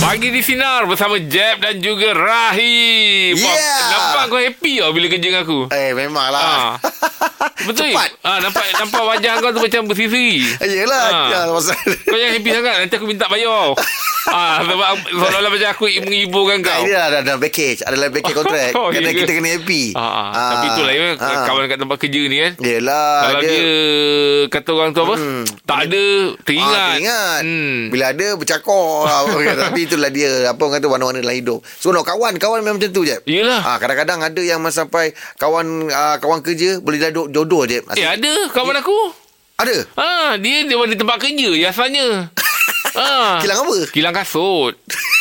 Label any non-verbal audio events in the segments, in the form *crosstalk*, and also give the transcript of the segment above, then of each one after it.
Pagi di Sinar bersama Jeb dan juga Rahim. Yeah. Nampak kau happy tau bila kerja dengan aku. Eh memanglah. Ah. *laughs* Betul? Cepat. Ah, nampak nampak wajah kau tu macam berseri. Yelah. Ah. Ya, pasal Kau yang happy sangat Nanti aku minta bayar *laughs* ah, Sebab Seolah-olah macam aku Menghiburkan kau Ini ada dalam package Ada dalam package kontrak *laughs* Oh, Kena kita kena happy ah, ah. Tapi itulah ya ah. Kawan kat tempat kerja ni kan Yelah Kalau dia, Kata orang tu apa Hmm. Tak ada Teringat Ah, teringat hmm. Bila ada bercakap lah. Tapi itulah dia Apa orang kata Warna-warna dalam hidup So nak kawan Kawan memang macam tu je Yelah Ah, kadang-kadang ada yang sampai kawan ah, kawan kerja boleh dah jodoh je. Eh ada Kawan aku Ada. ah, Dia dia di tempat kerja ya, Asalnya ah. *laughs* Kilang apa? Kilang kasut.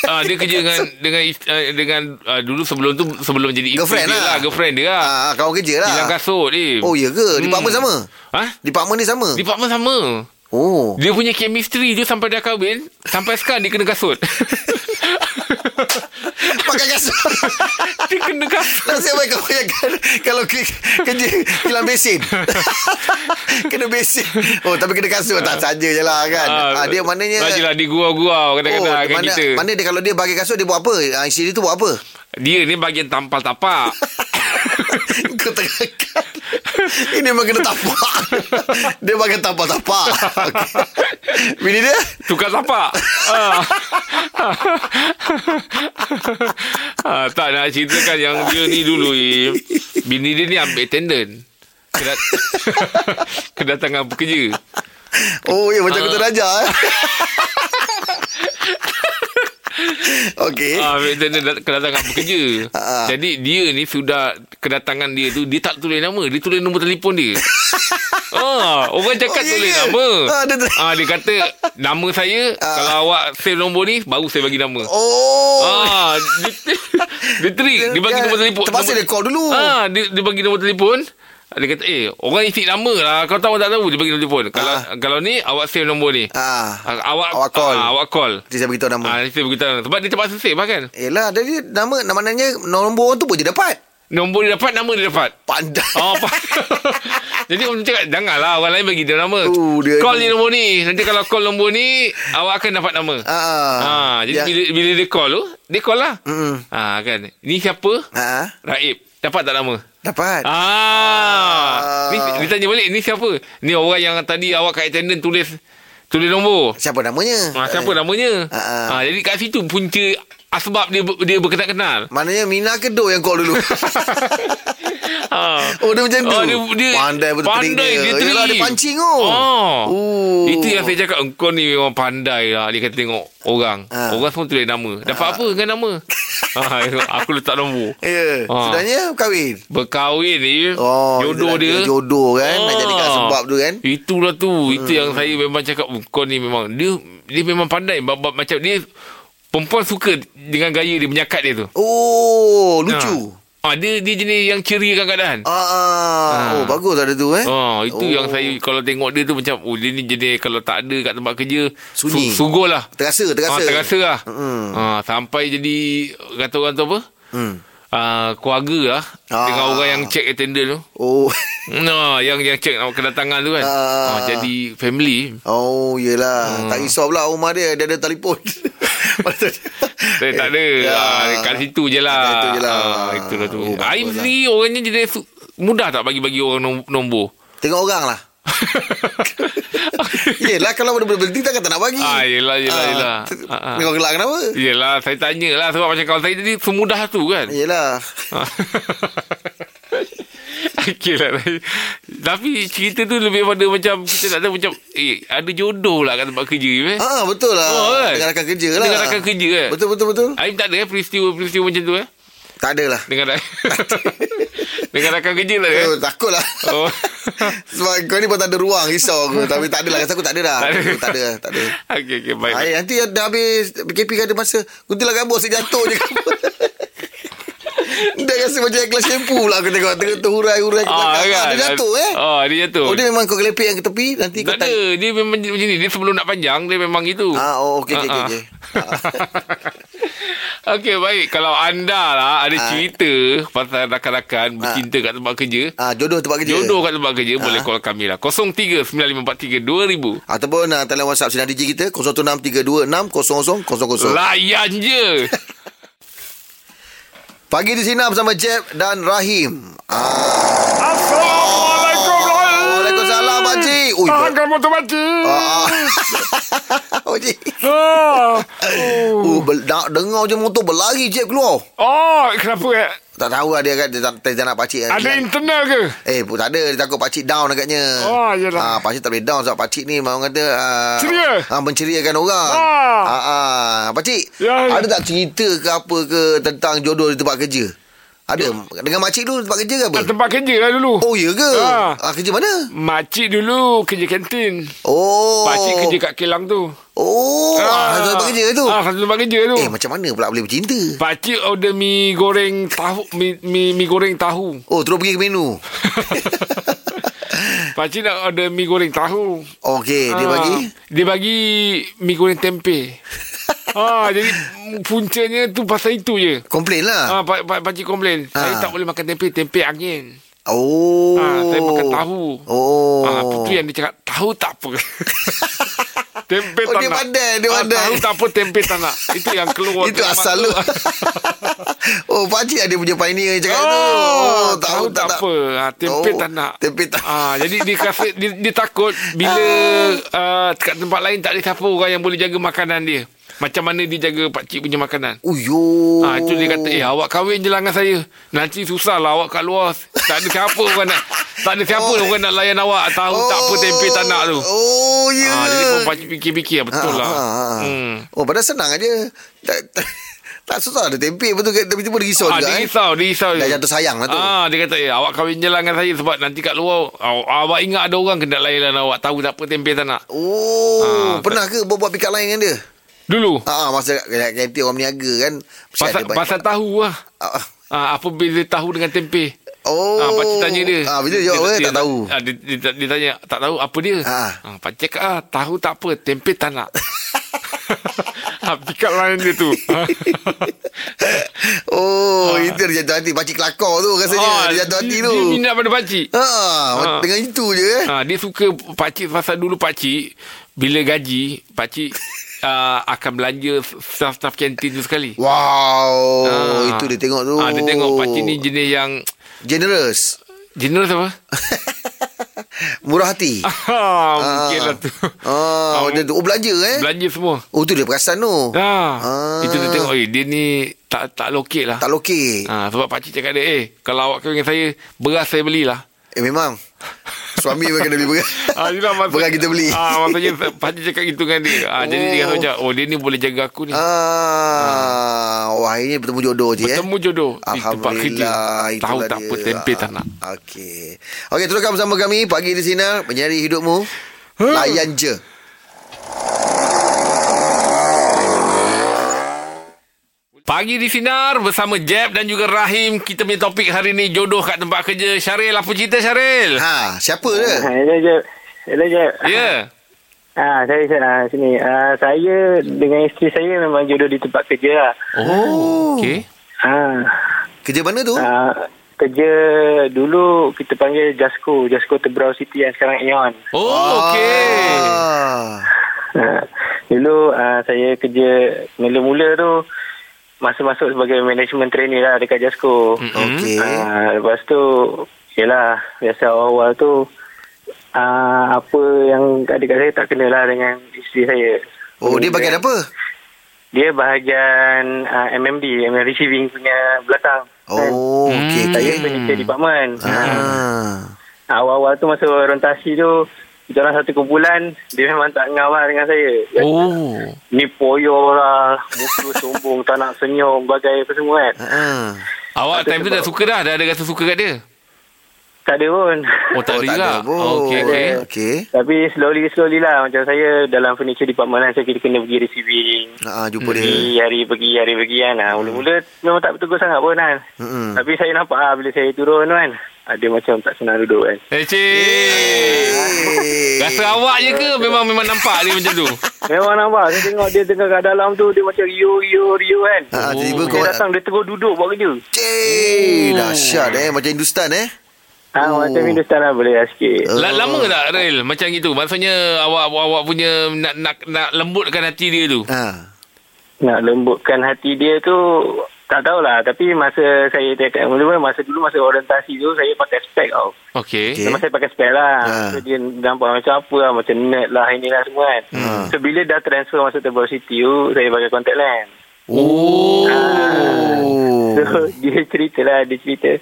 ah, *laughs* dia kerja dengan dengan uh, dengan uh, dulu sebelum tu sebelum jadi Girlfriend dia lah. girlfriend dia lah. Ah, kawan kerja lah. Kilang kasut eh. Oh, ya ke? Department sama? Ha? Department ni sama? Department sama. Oh. Dia punya chemistry tu sampai dah kahwin, sampai sekarang dia kena kasut. *laughs* Pakai kasut. *laughs* dia kena kasut. Nasib baik kau bayangkan Kalau ke, kerja Kilang besin *laughs* Kena besin Oh tapi kena kasut Tak saja je lah kan ah, Dia maknanya Lagilah dia gurau-gurau Oh, kadang-kadang kan mana, kita. mana dia kalau dia bagi kasut dia buat apa? Ah, isteri dia tu buat apa? Dia ni bagian tampal tapak. *laughs* Kau tengahkan Ini memang kena tapak *laughs* Dia bagian tapak-tapak okay. Bini dia Tukar tapak. *laughs* ah. ah, tak nak ceritakan yang dia ni dulu. Eh. Bini dia ni ambil attendant. Kedat- Kedatangan pekerja. Oh ya macam Ah. aku terajar eh. Okey Ah, attendant dat- kedatangan pekerja. Ah. Jadi dia ni sudah kedatangan dia tu dia tak tulis nama, dia tulis nombor telefon dia. *laughs* ah, orang cakap Oh, ya tulis ke? nama. Ah, dia tu- ah, dia kata nama saya Ah. kalau awak save nombor ni baru saya bagi nama. Oh Ah, dia, dia *laughs* trik. Dia bagi Dia- nombor telefon. terpaksa nombor- dia call dulu. Ah, dia, dia bagi nombor telefon. Dia kata, eh, orang isi nama lah. Kau tahu tak tahu? Dia bagi telefon. Kalau Ah. kalau ni, awak save nombor ni. Ah. Ah, awak, Awak call. Ah, awak call. Nanti saya beritahu nama Ah, saya beritahu. Sebab dia terpaksa save lah kan. Yelah dia nama Namanya Nombor orang tu pun je dapat Nombor dia dapat, nama dia dapat. Pandai Oh, apa? *laughs* Jadi orang cakap, janganlah orang lain bagi dia nama. Oh, dia call ni. nombor ni. Nanti kalau call nombor ni, awak akan dapat nama. Ah, Ah, jadi Ya. bila, bila dia call tu, dia call lah. Mm-mm. Ah, kan. Ni siapa? Ah, Raib. Dapat tak nama? Dapat Ah. Ni Ah. dia tanya balik ni siapa? Ni orang yang tadi awak kat attendant tulis tulis nombor. Siapa namanya Ah, siapa namanya? Ah, ah. Ah, jadi kat situ punca asbab dia dia berkenal-kenal. Maknanya Mina ke Do yang call dulu *laughs* Ah. Oh dia macam tu Oh, dia, dia Pandai betul pandai, trik dia. dia trik. dia pancing tu Oh. Oh. Itu yang saya cakap Engkau ni memang pandai lah Dia kata tengok orang Ah. Orang semua tulis nama Dapat apa dengan nama *laughs* ah, *laughs* Aku letak nombor Ya Ah. Sebenarnya kahwin Berkahwin ni Oh Jodoh itulah dia Jodoh kan Nak Ah. jadikan sebab tu kan Itulah tu Itu yang saya memang cakap "Oh, Kau ni memang Dia dia memang pandai bab-bab macam dia Perempuan suka Dengan gaya dia Menyakat dia tu Oh Lucu ah, Dia dia jenis yang ceria kadang-kadang Ah, ah. Ah. Oh bagus ada tu eh Oh, itu Oh. yang saya kalau tengok dia tu macam oh dia ni jenis kalau tak ada kat tempat kerja Sunyi. su, sugul lah. Terasa Terasa Ah, terasa lah. Mm. Ah, sampai jadi kata orang tu apa? hmm. Ah, keluarga lah Ah. dengan orang yang check attendant tu. Oh *laughs* Nah, yang yang check kedatangan tu kan. Ah. Ah, jadi family. Oh yelah Hmm. Tak risau pula rumah dia Dia ada telefon *laughs* Saya tak ada. Ya. Ah, kat situ je lah. Kat situ je lah. Ah, itulah tu. Oh, Oh, Aim bagus lah. sendiri orangnya jadi mudah tak bagi-bagi orang nom- nombor? Tengok orang lah *laughs* Yelah kalau benda-benda penting Takkan tak nak bagi Ah, yelah, yelah, Ah, yelah. t- Ah, ah. Kau gelak kenapa Yelah, saya tanya lah sebab macam kawan saya tadi semudah tu kan. Yelah *laughs* Okey lah. *laughs* Tapi cerita tu lebih pada macam Kita tak tahu macam Eh ada jodoh lah kat tempat kerja eh? Ah betul lah. Oh, kan? Dengan rakan kerja lah. Dengan rakan kerja eh? Betul betul betul. Aim tak ada eh peristiwa-peristiwa macam tu eh? Tak ada lah. Dengan *laughs* Dengan rakan kerja lah eh? Oh, Takut lah. Oh. *laughs* Sebab kau ni pun tak ada ruang Risau aku. Tapi tak ada lah Rasa aku tak ada dah. Tak ada. Tak ada Tak ada. Okey okey baik. Ay, nanti dah habis PKP kan ada masa. Kuntilah gambar Saya jatuh je Dia rasa macam kelas shampoo pula Aku tengok Tengok terhurai-hurai ke belakang ah, Dia jatuh eh Oh dia jatuh Oh dia memang kau kelepek yang ke tepi Nanti kau Tak ada Dia memang macam ni Dia sebelum nak panjang Dia memang gitu Ah, oh, okey, okey, Ah, okey, ah. *laughs* Okey, baik. Kalau anda lah ada Ah. cerita pasal rakan-rakan bercinta kat tempat kerja, Ah, jodoh tempat kerja. jodoh kat tempat kerja, boleh Ah. call kami lah. 0395432000. Ataupun uh, talian WhatsApp Sinar DJ kita 0163260000. Layan je. *laughs* Pagi di sini bersama Jeb dan Rahim. Ah, Assalamualaikum. Waalaikumsalam Pakcik. Ui, Tahan ber- kan motor pakcik. ah. *laughs* *laughs* Pakcik. Ah. Oh, *laughs* bel- nak dengar je motor berlari Jeb keluar. Oh, kenapa eh? Tak tahu lah dia kan dia, tak- dia, tak nak pakcik. Ada hilang. internal ke? Eh, pun tak ada. Dia takut pakcik down agaknya. Oh, yelah. Ah, pakcik tak boleh down sebab pakcik ni memang kata... Ah, Ceria? Ah, menceriakan orang. Ah. Ah, ah. Pakcik, Ya, ya. ada tak cerita ke apa ke tentang jodoh di tempat kerja? Ada. Dengan makcik tu tempat kerja ke apa? Kat tempat kerja lah dulu. Oh, ya ke? Ah. Ah, kerja mana? Makcik dulu kerja kantin. Oh. Pakcik kerja kat kilang tu. Oh, ah, satu tempat kerja tu. Ah, satu tempat kerja tu. Eh, macam mana pula boleh bercinta? Pakcik order mi goreng tahu mi, mi, mi goreng tahu. Oh, terus pergi ke menu. *laughs* Pakcik nak order mi goreng tahu. Okey, dia Ah, bagi. Dia bagi mi goreng tempe. Ah, jadi puncanya tu pasal itu je. Komplain lah. Ah, pak, pak, pakcik komplain. Saya Ah. tak boleh makan tempe, tempe angin. Oh. Ah, saya makan tahu. Oh. Ah, itu yang dia cakap tahu tak apa. *laughs* tempe Oh, tak dia nak. pandai, dia Ah, pandai. tahu tak apa, tempe tak nak. Itu yang keluar. Itu asal lu. tu. *laughs* oh, pakcik ada punya pioneer yang cakap Oh, tu. Oh, tahu tak, nak. apa. Ha, tempe Oh, tak nak. Tempe tak. Ah, jadi dia kata dia, dia takut bila *laughs* uh, kat tempat lain tak ada siapa orang yang boleh jaga makanan dia. Macam mana dia jaga pak cik punya makanan. Oh, yo. Ah itu dia kata, "Eh, awak kahwin je lah dengan saya. Nanti susah lah awak kat luar. Tak ada siapa orang nak tak ada siapa Oh. orang nak layan awak. Tahu tak apa tempe tak nak tu." Oh, ya. Ah, jadi pun pak cik fikir-fikir betul Ah, lah. ah, ah. Hmm. Oh, padahal senang aja. Tak, tak, susah ada tempe betul ke tapi tiba dia risau Ah, juga dia eh. risau, dia risau. Dah jatuh sayang lah tu. Ah, dia kata, eh, awak kahwin je lah dengan saya sebab nanti kat luar, aw, awak ingat ada orang kena layan awak. Tahu tak apa tempe tak nak. Oh, Ah, pernah ke buat buat pick up line dengan dia? Dulu, Ah, masa kat kantin orang berniaga kan. pasal, pasal tahu lah. Ah, ah. Ah, apa beza tahu dengan tempe? Oh. Ah, pakcik tanya dia. Ah, bila dia jawab eh, tak tahu. Ah, dia, dia, dia, tanya, tak tahu apa dia? Ah. Ah, pakcik cakap, ah, tahu tak apa, tempe tak nak. *laughs* ah, pick up line dia tu. *laughs* oh, itu dia jatuh hati. Pakcik kelakar tu rasanya. Ah, dia jatuh hati dia, tu. Dia minat pada pakcik. Ha, Ah. dengan itu je eh. Ha, dia suka pakcik pasal dulu pakcik bila gaji pakcik *laughs* uh, akan belanja staff-staff kantin tu sekali. Wow, Ah. itu dia tengok tu. Ah, dia tengok pakcik ni jenis yang generous. generous apa? *laughs* Murah hati. *laughs* Ah, mungkin lah tu. Ah, dia tu. Oh, belanja eh. Belanja semua. Oh, tu dia perasan tu. Ha, Ah. Itu dia tengok, eh, dia ni tak tak lokek lah. Tak lokek. Ha, sebab pakcik cakap dia, eh, kalau awak kahwin dengan saya, beras saya belilah. Eh, memang. *laughs* Suami memang kena beli beras. Ah, itulah maksud, Beras kita beli. Ah, maksudnya pakcik cakap gitu dengan dia. Ah, Jadi dia Oh. kata macam, oh dia ni boleh jaga aku ni. Ah, wah ini bertemu jodoh je eh. Bertemu jodoh di tempat kerja. Alhamdulillah. Tahu tak dia. apa tempe tak nak. Ah, Okey. Okey, teruskan bersama kami pagi di sini menyari hidupmu. Layan je. Pagi di Sinar bersama Jeb dan juga Rahim. Kita punya topik hari ni jodoh kat tempat kerja. Syaril, apa cerita Syaril? Ha, siapa dia? Hello Jeb. Hello Jeb. Ya. Ah, saya ah, sini. Ah, saya dengan isteri saya memang jodoh di tempat kerja lah. Oh. Okey. Ah, Kerja mana tu? ah, kerja dulu kita panggil Jasco, Jasco Tebrau City yang sekarang Aeon. Oh, okey. Ah. Ah, dulu ah, saya kerja mula-mula tu masa masuk sebagai management trainee lah dekat Jasco. Okey. Ah, lepas tu Yelah Biasa awal-awal tu ah, Apa yang adik saya tak kenal lah Dengan isteri saya Oh, dia bagian apa? Dia bahagian uh, MMD MMD Receiving punya belakang kan? Oh, okey. Hmm. Saya okey. furniture department Ah. Awal-awal tu masa orientasi tu Kita orang satu kumpulan Dia memang tak ngau lah dengan saya Dia Oh. Ni poyo lah Muka sombong Tak nak senyum Bagai apa semua kan Ah. Awak time tu dah suka dah? Dah ada rasa suka kat dia? Tak ada pun Oh, tak Oh, ada tak ada pun. Okey, okey. Okey. Tapi slowly-slowly lah Macam saya dalam furniture department kan Saya kena, kena pergi receiving Ah, jumpa dia. Pergi hari pergi hari pergi kan ha, Mula-mula memang tak bertugas sangat pun kan Mm-mm. Tapi saya nampak lah bila saya turun kan Ada macam tak senang duduk kan Eh, cik. Rasa awak je ke memang memang nampak dia macam tu? Memang nampak. Saya tengok dia tengah kat dalam tu. Dia macam rio, rio, rio kan. Ha, tiba-tiba Dia kau datang, dia terus duduk buat kerja. Cik, dahsyat eh macam Hindustan eh. Ha, Oh. Macam Hindustan lah boleh lah sikit. La- lama tak Rel macam itu? Maksudnya awak awak, awak punya nak, nak nak lembutkan hati dia tu. Ha. Nak lembutkan hati dia tu tak tahulah tapi masa saya dekat mula masa dulu masa orientasi tu saya pakai spek tau. Okey. Okey. Memang saya pakai spek lah. Ha. So, dia nampak macam apa lah macam nerd lah inilah semua kan. Ha. So bila dah transfer masuk Tebal City tu saya pakai contact lens. Oh. Oh. So *laughs* dia cerita lah dia cerita.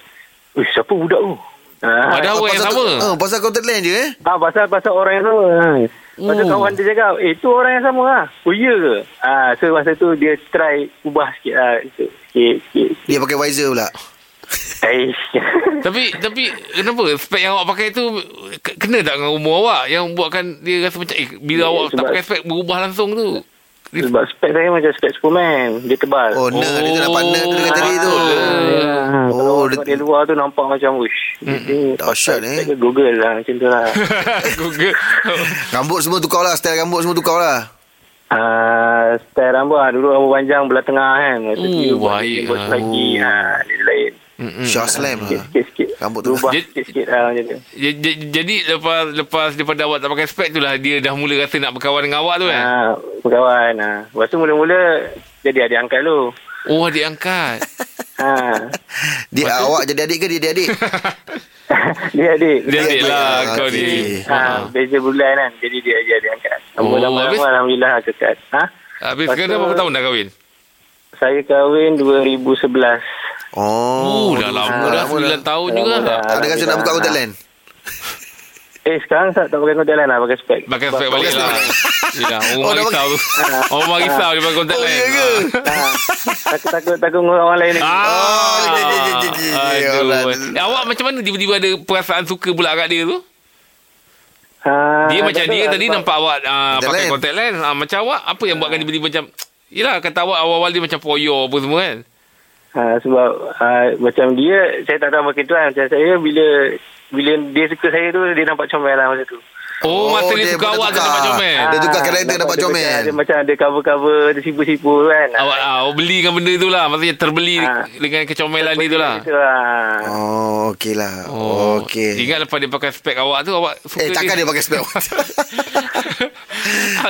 Uish siapa budak tu? Ha. Ada awak yang sama. Oh, pasal contact lens je eh. Ah, pasal pasal orang yang sama. Ha. Lepas tu Oh. kawan dia cakap, eh tu orang yang sama lah. Oh iya ke? Ah, so masa tu dia try ubah sikit lah. Sikit, sikit, sikit. Dia pakai visor pula. *laughs* Tapi tapi kenapa spek yang awak pakai tu ke- kena tak dengan umur awak yang buatkan dia rasa macam eh bila Ya, awak tak pakai spek berubah langsung tu. Sebab spek saya macam spek Superman. Dia tebal. Oh, nerd dia tu dah partner tu dengan tadi tu. Ah, Oh, Kalau orang dia- dia luar tu nampak macam wish. Mm, dahsyat, eh. Google lah macam tu lah. *laughs* Google. *laughs* Rambut semua tukar lah. Style rambut semua tukar lah. Ah, style rambut lah. Dulu rambut panjang belah tengah kan. Oh, tu baik lah. lagi. Ha, dia lain. Mm-mm. Shah Slam lah. Sikit-sikit. Rambut tu. Berubah Jadi- sikit-sikit lah macam tu. Ja- ja- Jadi lepas lepas daripada awak tak pakai spek tu lah dia dah mula rasa nak berkawan dengan awak tu kan. Ha, berkawan. Ha. Lepas tu mula-mula jadi adik angkat lu. Oh adik angkat. *laughs* Ha. Dia awak jadi adik ke dia adik? *laughs* dia adik. Dia adik lah Ah, kau okey. ni. Ha, beza bulan kan. Jadi dia jadi adik angkat. Oh, Lama-lama habis- Alhamdulillah kekal. Ha? Habis Lepas sekarang tu- berapa tahun dah kahwin? Saya kahwin 2011. Oh. Oh, dah lama dah dah 9 tahun Dah juga. dah. Ada rasa nak buka contact lens? *laughs* Eh sekarang tak, tak pakai kontak lain lah Pakai spek Pakai spek balik lah. Yelah, *laughs* Oh, orang dah risau tu. *laughs* Orang risau dia pakai kontak Oh, lens. ya ke? ha. Takut takut takut dengan orang lain Ah. Oh. Aduh. Awak macam mana tiba-tiba ada perasaan suka pula kat dia tu? ha, Dia macam dia lah tadi nampak awak uh, Contact pakai kontak lens. Ah, macam awak apa yang buatkan tiba-tiba macam Yelah kata awak awal-awal dia macam poyo apa semua kan. Ha, Sebab ha, Macam dia Saya tak tahu macam tu kan Macam saya bila Bila dia suka saya tu Dia nampak comel lah masa tu Oh, masa dia, dia suka awak tu nampak comel. Dia tukar karakter nampak dapat dia comel. macam- Dia macam ada cover-cover Dia sipu-sipu kan Awak ah, awak belikan benda tu lah. Maksudnya terbeli Ah. dengan kecomelan dia tu lah. Itu lah Oh, okey lah. Oh, Okey. Ingat lepas dia pakai spek awak tu awak suka Eh, takkan dia pakai spek. *laughs* *laughs*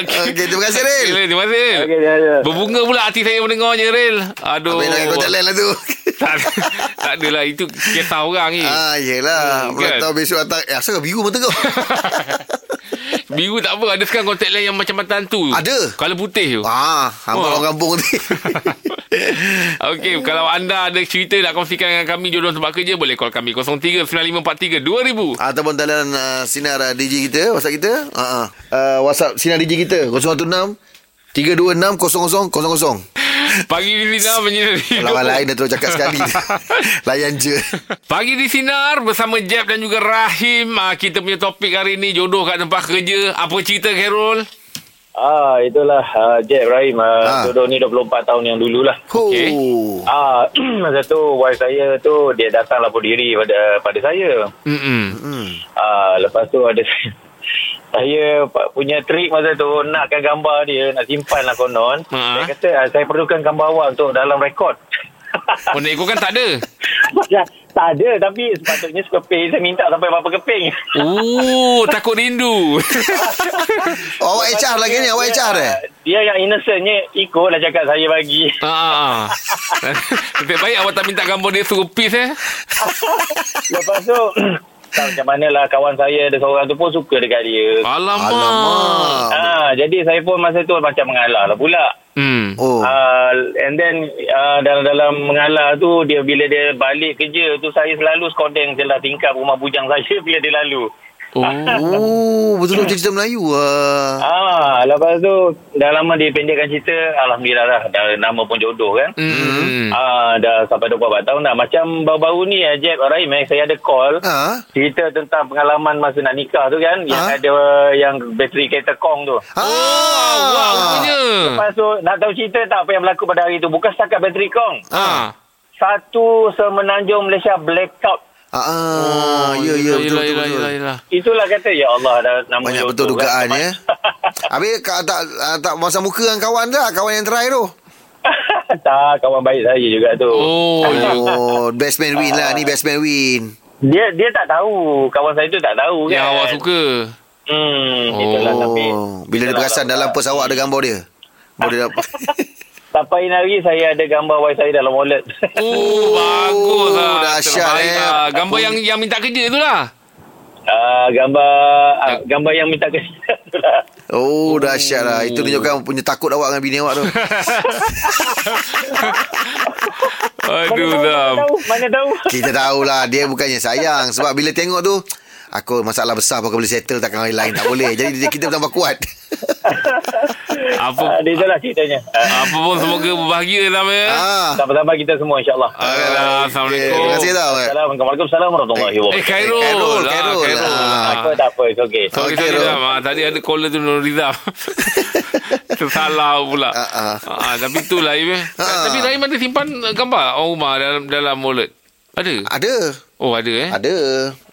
Okey. Okey, terima kasih, Ril. Ril, Terima kasih. Ril. Okey, dia ada. Berbunga pula hati saya mendengarnya, Ril. Aduh. Habis nak contact lens lah tu. *laughs* tak, tak adalah. Itu kisah orang ni. Ah, yelah. Hmm, kan? tahu besok datang. Eh, asal biru mata kau? *laughs* Biru tak apa. Ada sekarang kontak lens yang macam mata hantu. Ada? Kalau putih tu. ah, hampa Oh. orang kampung ni. *laughs* Okey, kalau anda ada cerita nak kongsikan dengan kami jodoh tempat kerja, boleh call kami 0395432000. Ataupun dalam uh, sinar uh, DJ kita, WhatsApp kita. Uh, uh. Uh, WhatsApp sinar DJ kita 016 326 0000. Pagi di Sinar menyinari Lawan lain dah terus cakap sekali. *laughs* Layan je. Pagi di Sinar bersama Jeb dan juga Rahim. Ah, kita punya topik hari ni jodoh kat tempat kerja. Apa cerita Carol? Ah, itulah uh, Jack Ibrahim. Uh, Ah. Jodoh ni 24 tahun yang dululah. Okey. Ah, *clears throat* masa tu wife saya tu dia datang lapor diri pada pada saya. Hmm. Ah, lepas tu ada *laughs* saya punya trik masa tu nakkan gambar dia nak simpan lah konon. Ha. Saya kata ah, saya perlukan gambar awak untuk dalam rekod. *laughs* Oh, nak ikutkan tak ada. Macam tak ada tapi sepatutnya sekeping saya minta sampai berapa keping. Oh, *laughs* takut rindu. Oh, *laughs* awak HR lagi ni, awak HR eh? Dia yang innocentnya ikutlah cakap saya bagi. ah. Lebih baik awak tak minta gambar dia suruh peace eh. Lepas tu tak macam mana lah kawan saya ada seorang tu pun suka dekat dia. Alamak. Alamak. Ah, jadi saya pun masa tu macam mengalah lah pula. Hmm. Oh. Uh, and then uh, dalam dalam mengalah tu dia bila dia balik kerja tu saya selalu skodeng je lah tingkap rumah bujang *laughs* saya bila dia lalu. Oh. Oh, betul betul cerita Melayu ah. Ah, lepas tu dah lama dipendekkan cerita alhamdulillah lah dah nama pun jodoh kan. Hmm. Ah, dah sampai 24 tahun dah. Macam baru-baru ni eh, Jeb Rahim eh, saya ada call Ha? cerita tentang pengalaman masa nak nikah tu kan yang Ha? ada yang bateri kereta kong tu. Ah. Awak punya. Lepas tu nak tahu cerita tak apa yang berlaku pada hari tu bukan setakat bateri kong. Ah. Satu semenanjung Malaysia blackout Ah, ah ya ya betul yelah, betul. yelah, betul. yelah, yelah. Itulah kata ya Allah ada nama Banyak betul dugaan kan. ya. Habis *laughs* kak, tak ah, tak masa muka dengan kawan tak? Kawan yang terakhir tu. tak, kawan baik saya juga tu. Oh, ya. Oh, best man win lah ni best man win. Dia dia tak tahu. Kawan saya tu tak tahu kan. Yang awak suka. Hmm, itulah tapi. Oh, bila dia perasan dalam pers awak ada gambar dia. Boleh *laughs* dapat. Sampai hari saya ada gambar wife saya dalam wallet. Oh, *laughs* bagus lah. dahsyat, eh. lah. Gambar yang yang minta kerja tu lah. Ah, gambar ah, gambar yang minta kerja *laughs* tu lah. Oh, dahsyat lah. Itu tunjukkan punya takut awak dengan bini awak tu. *laughs* Aduh, mana Zam. tahu, mana tahu. Kita tahulah dia bukannya sayang sebab bila tengok tu aku masalah besar pun aku boleh settle takkan orang lain tak boleh. Jadi kita tambah kuat. *laughs* Apa Ah, dia itulah ceritanya. Ah, apa pun semoga berbahagia Zam ya. ah. Sama-sama kita semua insyaAllah. Ah, Assalamualaikum. Terima kasih tau. Assalamualaikum warahmatullahi Eh. Khairul. Khairul, Ah, Khairul. Khairul. Ah. Apa tak apa, it's okay. Sorry, Okey, sorry Rom. Zam. Ah, tadi ada caller tu Nur Rizam. *laughs* Tersalah pula. Ah, ah. Ah, tapi itulah Im. eh. Ah. Tapi Rahim ada simpan gambar orang rumah dalam dalam wallet. Ada? Ada. Oh, ada eh? Ada.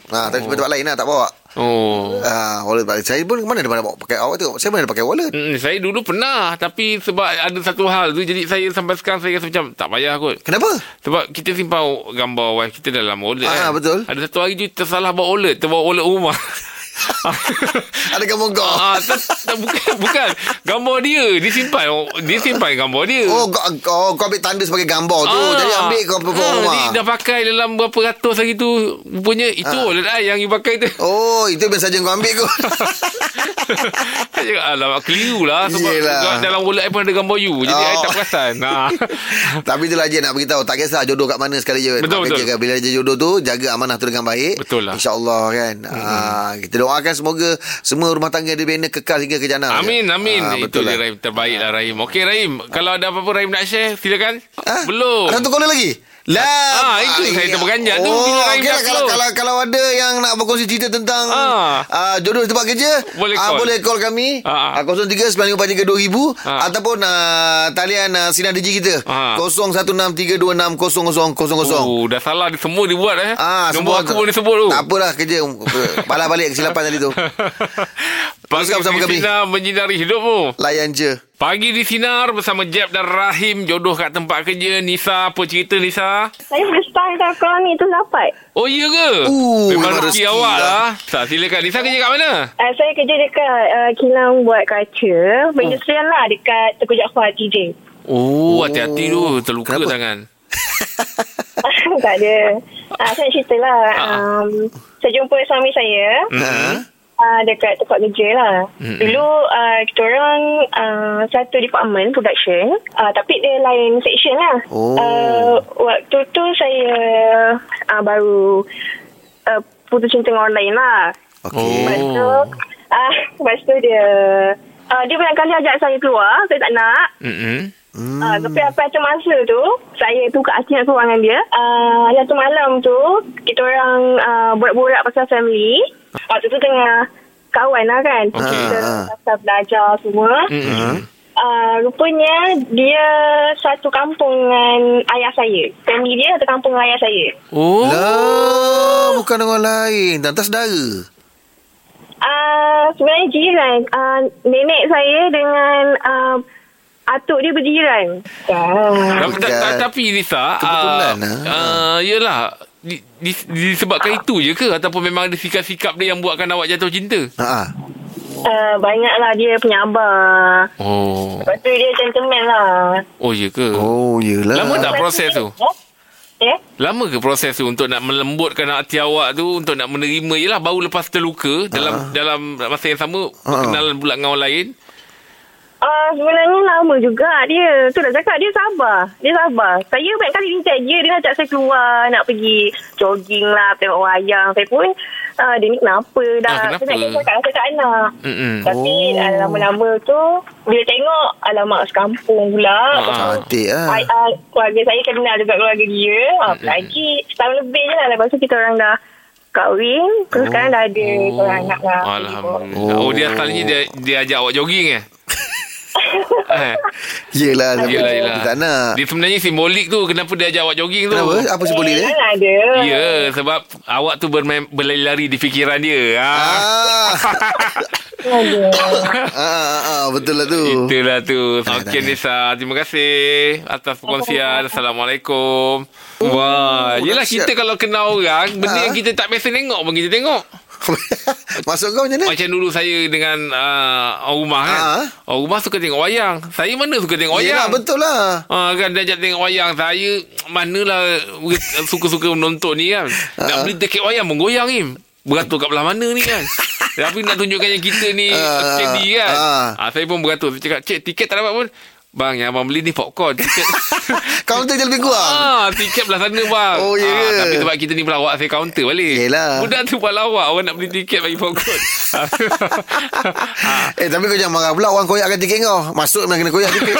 Ha, tapi tempat lain lah tak bawa. Oh. Ah, wallet balik. Saya pun mana ada mana bawa pakai awak tengok. Saya mana ada pakai wallet. Hmm, saya dulu pernah Tapi sebab ada satu hal tu Jadi saya sampai sekarang Saya rasa macam Tak payah kot Kenapa? Sebab kita simpan gambar wife kita dalam wallet Ah, kan. betul. Ada satu hari je tersalah bawa wallet Terbawa wallet rumah *laughs* *laughs* Ada gambar kau. ah, tak, tak, bukan, bukan Gambar dia Dia simpan Dia simpan gambar dia Oh, kau, kau, kau ambil tanda sebagai gambar tu. Jadi ambil kau pergi ah, rumah. Dia dah pakai dalam berapa ratus hari tu Rupanya itu Ah. wallet ah. yang you pakai tu Oh, itu biasa saja kau ambil *laughs* kau. Saya Alamak keliru lah Sebab Yelah. dalam wallet I pun ada gambar you Jadi Oh. I tak perasan ah. *laughs* Tapi itulah je nak beritahu Tak kisah jodoh kat mana sekali je Betul, Nak betul. Bila jodoh tu Jaga amanah tu dengan baik Betul lah. InsyaAllah kan ah, Kita doakan semoga Semua rumah tangga dia bina kekal hingga ke jannah Amin, amin. ah, Itu Betul dia lah Rahim. Terbaik lah Rahim. Okey Rahim, kalau ada apa-apa Rahim nak share, silakan. Ah, Belum. Ada satu caller lagi? Lah. Ah, itu saya terperanjat tu Oh, bila okey dah lah, kalau, kalau kalau ada yang nak berkongsi cerita tentang Ah. ah, jodoh di tempat kerja, Boleh ah, call. boleh call kami Ah, ah. ah, 0395432000 Ah. ataupun ah, talian ah, sinar digi kita Ah. 0163260000. Oh, dah salah dia semua dia buat eh. Ah, Nombor aku pun dia sebut tu. Tak apalah kerja Balas balik kesilapan tadi tu *laughs* Teruskan bersama di kami. Sinar menyinari hidupmu. Layan je Pagi di Sinar bersama Jeb dan Rahim. Jodoh kat tempat kerja. Nisa, apa cerita Nisa? Saya first time tau korang ni tu dapat. Oh, iya ke? Uh, memang rezeki awak lah. lah. Tak, silakan. Nisa kerja kat mana? Uh, saya kerja dekat uh, kilang buat kaca. Perindustrian lah dekat Tengku Jaafar TJ. Oh, hati-hati tu. Terluka Kenapa? tangan. *laughs* tak ada. Uh, saya cerita lah. Ah. Um, saya jumpa suami saya Ha? Uh, dekat tempat kerja lah. Mm-mm. Dulu uh, kita orang uh, satu department production. Uh, tapi dia lain section lah. Oh. Uh, waktu tu saya uh, baru uh, putus cinta dengan orang lain lah. Okey Lepas tu ah, *laughs* Lepas tu dia ah, Dia banyak kali ajak saya keluar Saya tak nak Mm-mm. Hmm. ah, Tapi apa macam masa tu Saya tu kat hati nak keluar dengan dia ah, Satu malam tu Kita orang ah, Borak-borak pasal family Waktu tu tengah Kawan lah kan Okey. Kita Ah, ah. pasal belajar semua Mm-mm. ah, Rupanya Dia Satu kampung dengan Ayah saya Family dia satu kampung dengan ayah saya Oh. Lah Bukan orang lain Dan tak saudara Ah, sebenarnya jiran. Ah, nenek saya dengan ah, atuk dia berjiran. Ah. Tapi, ta- ta- tapi Nisa Kebetulan uh, lah. uh, Yelah di, di, disebabkan itu je ke Ataupun memang ada sikap-sikap dia Yang buatkan awak jatuh cinta Ha. Uh, banyaklah dia penyabar. Oh Lepas tu dia gentleman lah. Oh ya ke Oh yelah Lama tak proses tu Ya? Lama ke proses tu Untuk nak melembutkan hati awak tu Untuk nak menerima Yelah baru lepas terluka Dalam dalam masa yang sama Perkenalan pula dengan orang lain Uh, sebenarnya lama juga dia. Tu dah cakap dia sabar. Dia sabar. Saya banyak kali reject dia. Dia nak ajak saya keluar. Nak pergi jogging lah. Tengok wayang. Saya pun uh, dia ni kenapa dah. Ah, kenapa? Saya nak cakap. Saya tak nak. Mm-mm. Tapi Oh. oh. lama-lama tu Bila tengok Alamak sekampung pula Ah. Cantik lah I, uh, Keluarga saya kenal juga keluarga dia uh, Lagi setahun lebih je lah Lepas tu kita orang dah Kahwin Terus sekarang dah ada Seorang anak lah Alhamdulillah Oh, dia asalnya dia, dia ajak awak jogging eh Eh, Yelah Yelah, yelah. Dia tak nak Dia sebenarnya simbolik tu Kenapa dia ajak awak jogging tu Kenapa? Apa simbolik dia? Ada. Ya sebab awak tu bermain, berlari-lari di fikiran dia. Ha. Ah. Ada. *laughs* ah, ah, ah, betul lah tu. Itulah tu. Okey. Nisa, terima kasih atas perkongsian. Assalamualaikum. Wah, yelah kita kalau kenal orang, benda yang kita tak biasa tengok pun kita tengok. *laughs* Masuk kau macam mana? Macam dulu saya dengan uh, orang rumah kan. Ha? Orang rumah suka tengok wayang. Saya mana suka tengok Yelah, wayang. betul lah. Ha, kan dia ajak tengok wayang Saya Manalah Suka-suka menonton ni kan Nak beli tiket wayang pun goyang ni Beratur kat belah mana ni kan *laughs* Tapi nak tunjukkan yang kita ni Steady kan ah. ha, Saya pun beratur Saya cakap Cik tiket tak dapat pun Bang yang abang beli ni popcorn Tiket *laughs* Kaunter je lebih kurang. Ah, tiket belah sana bang Oh, ya Ah, ke? Tapi sebab kita ni pelawak Saya counter balik Yelah. Budak tu pelawak Orang nak beli tiket bagi popcorn *laughs* Ah. Eh tapi kau jangan marah pula Orang koyakkan tiket kau Masuk memang kena koyak tiket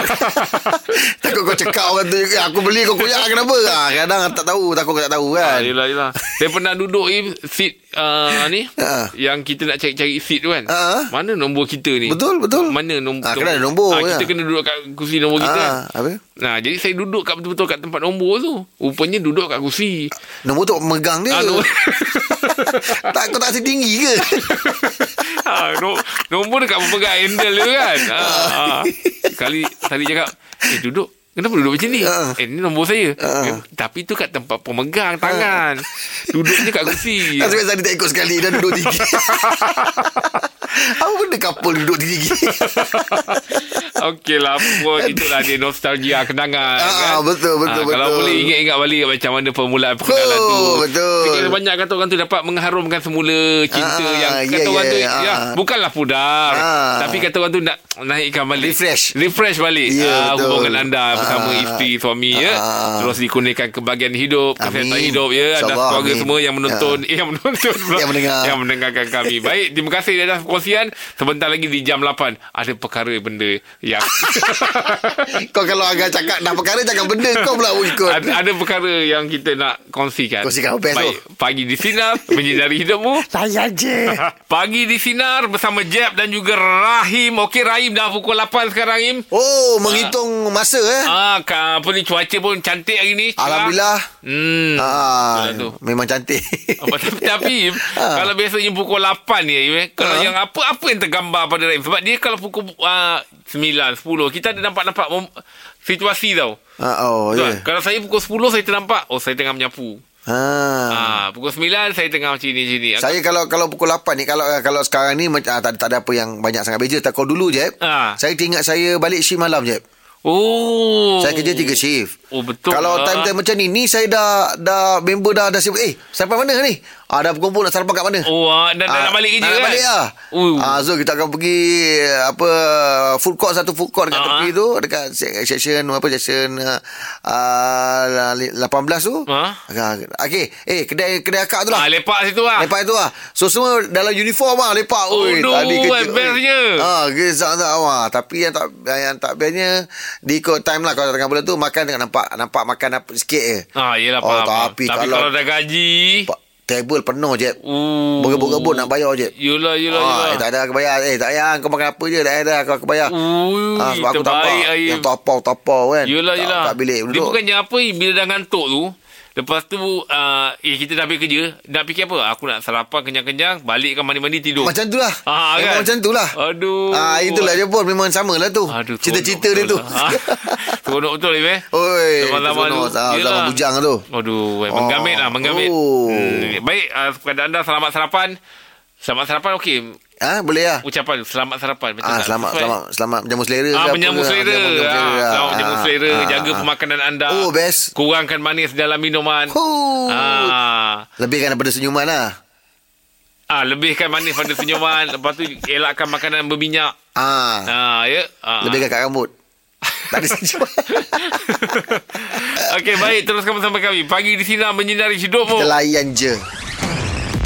*laughs* Takut kau cekak orang tu eh, Aku beli kau koyak kenapa ha, Kadang tak tahu Takut kau tak tahu Ah, kan yelah, yelah. Saya pernah duduk ni seat uh, ni Ha. yang kita nak cari-cari seat tu kan. Ha. Mana nombor kita ni? Betul, betul. Mana nombor? Ah, kena ada nombor, Ah, ya. kita kena duduk kat kursi nombor kita. Ah, apa? Nah, jadi saya duduk kat betul-betul kat tempat nombor tu. Rupanya duduk kat kursi. Nombor tu megang dia Ah, nombor, *laughs* Tak kau tak tinggi ke *laughs* ah, no, nombor dekat pemegang handle tu kan. Ah, ah. Kali tadi cakap, "Eh, duduk Kenapa duduk macam ni? Ah. Eh, ni nombor saya. Ah. Eh, tapi tu kat tempat pemegang tangan. Duduknya kat kursi. *laughs* Nasib baik tadi tak ikut sekali Dah duduk tinggi *laughs* Apa benda couple duduk tinggi *laughs* Okey lah pun Itulah dia nostalgia kenangan Ah, kan? betul, betul, Ah, Kalau betul. boleh ingat-ingat balik Macam mana permulaan perkenalan Oh, tu betul. Sekiranya banyak kata orang tu Dapat mengharumkan semula Cinta Ah, yang ya, Kata orang ya, tu ya, ya, ah. Bukanlah pudar Ah. Tapi kata orang tu Nak naikkan balik Refresh. Refresh balik Ya, ah. Hubungan anda Bersama Ah. isteri Suami ya Ah. Terus dikurniakan Kebahagiaan hidup Kesihatan hidup ya Anda InsyaAllah, keluarga amin. semua Yang menonton eh, Yang menonton. *laughs* Yang mendengar. Yang mendengarkan kami Baik Terima kasih atas perkongsian Sebentar lagi di jam 8 Ada perkara benda Yang *laughs* Kau kalau agak cakap Dah perkara cakap benda Kau pula ikut ada, ada perkara yang kita nak kongsikan. Kongsikan, best Baik, tu. pagi di sinar menyinari hidupmu. *laughs* Saya je Pagi di sinar bersama Jeb dan juga Rahim. Okey Rahim dah pukul 8 sekarang Rahim. Oh menghitung masa eh Ah, ka, apa ni cuaca pun cantik hari ni. cerah. Alhamdulillah Hmm. Ah, Itulah tu. memang cantik. Apa, *laughs* tapi, tapi Ah. kalau biasanya pukul 8 ni eh, kalau Ah. yang apa apa yang tergambar pada Rahim sebab dia kalau pukul uh, 9 10 kita ada nampak-nampak mem- situasi tau. Ah, oh, ya. yeah. Kalau saya pukul 10 saya ternampak oh saya tengah menyapu. Ha. Ah, pukul 9 saya tengah macam ni macam ni. Saya kalau kalau pukul 8 ni kalau kalau sekarang ni ah, tak, tak ada apa yang banyak sangat beza. Tak kalau dulu je. Ah. Saya teringat saya balik shift malam je. Oh. Saya kerja tiga shift. Oh betul. Kalau lah. time-time macam ni Ni saya dah Dah member dah dah sibuk Eh sampai mana ni ah, Dah berkumpul nak sarapan kat mana Oh, ah, dah, dah Ah, nak balik kerja nak kan? balik lah Uh. ah, So kita akan pergi Apa Food court Satu food court Dekat Ah. tepi tu Dekat se- section Apa section uh, uh, 18 tu Ah. Ah, Okay Eh kedai kedai akak tu lah Ah, lepak situ lah. Lepas itu lah So semua dalam uniform lah Lepak Oh, Oi, doh, tadi kerja bestnya. Ah, Gezak tak wah. Tapi yang tak Yang tak bestnya Diikut time lah Kalau tengah bulan tu Makan tengah nampak Nampak makan apa, sikit je Ah, yelah Oh, faham. tapi Tapi kalau- kalau, dah gaji. Pa- Table penuh je Uh. Berebut-rebut nak bayar je Yelah, yelah, ah, yelah. eh, Tak ada aku bayar Eh tak payah Kau makan apa je Tak ada aku, aku bayar Ui, ah, Sebab aku tak. Yang topau-topau kan Yelah, tak, yelah. Kat bilik Dia duduk bukannya apa, bila dah ngantuk tu, lepas tu, uh, eh, kita dah habis kerja, nak fikir apa? Aku nak sarapan kenyang-kenyang, balik kan mandi-mandi, tidur. Macam tu lah Ah, Memang kan? macam tu lah Aduh. ah, Itulah dia pun Memang sama lah tu Aduh, Cita-cita dia tu lah. Ah, Seronok betul, Aim, eh? Oi Zaman-zaman seronok. tu. Zaman Yelah. bujang tu Aduh, eh, menggamit lah, menggamit. Oh. Hmm. Baik, uh, kepada anda selamat sarapan. Selamat sarapan, okey. Ah boleh lah Ucapan selamat sarapan. Betul Ah, tak? selamat, Sesuai? selamat, selamat menjamu selera. Ah, menyambut ke. selera. Menjamu Ah, selera. Selamat menjamu Ah, selera. ah, Jaga ah. pemakanan anda. Oh, best. Kurangkan manis dalam minuman. Ah. Lebihkan daripada senyuman lah. Ah, lebihkan manis pada senyuman. Lepas tu elakkan makanan berminyak. Ah, Ah, ya. Ah. lebihkan kat rambut. tak ada senyuman. *laughs* Okey, baik. Teruskan bersama kami. Pagi di sini menyinari hidupmu. Kita layan je.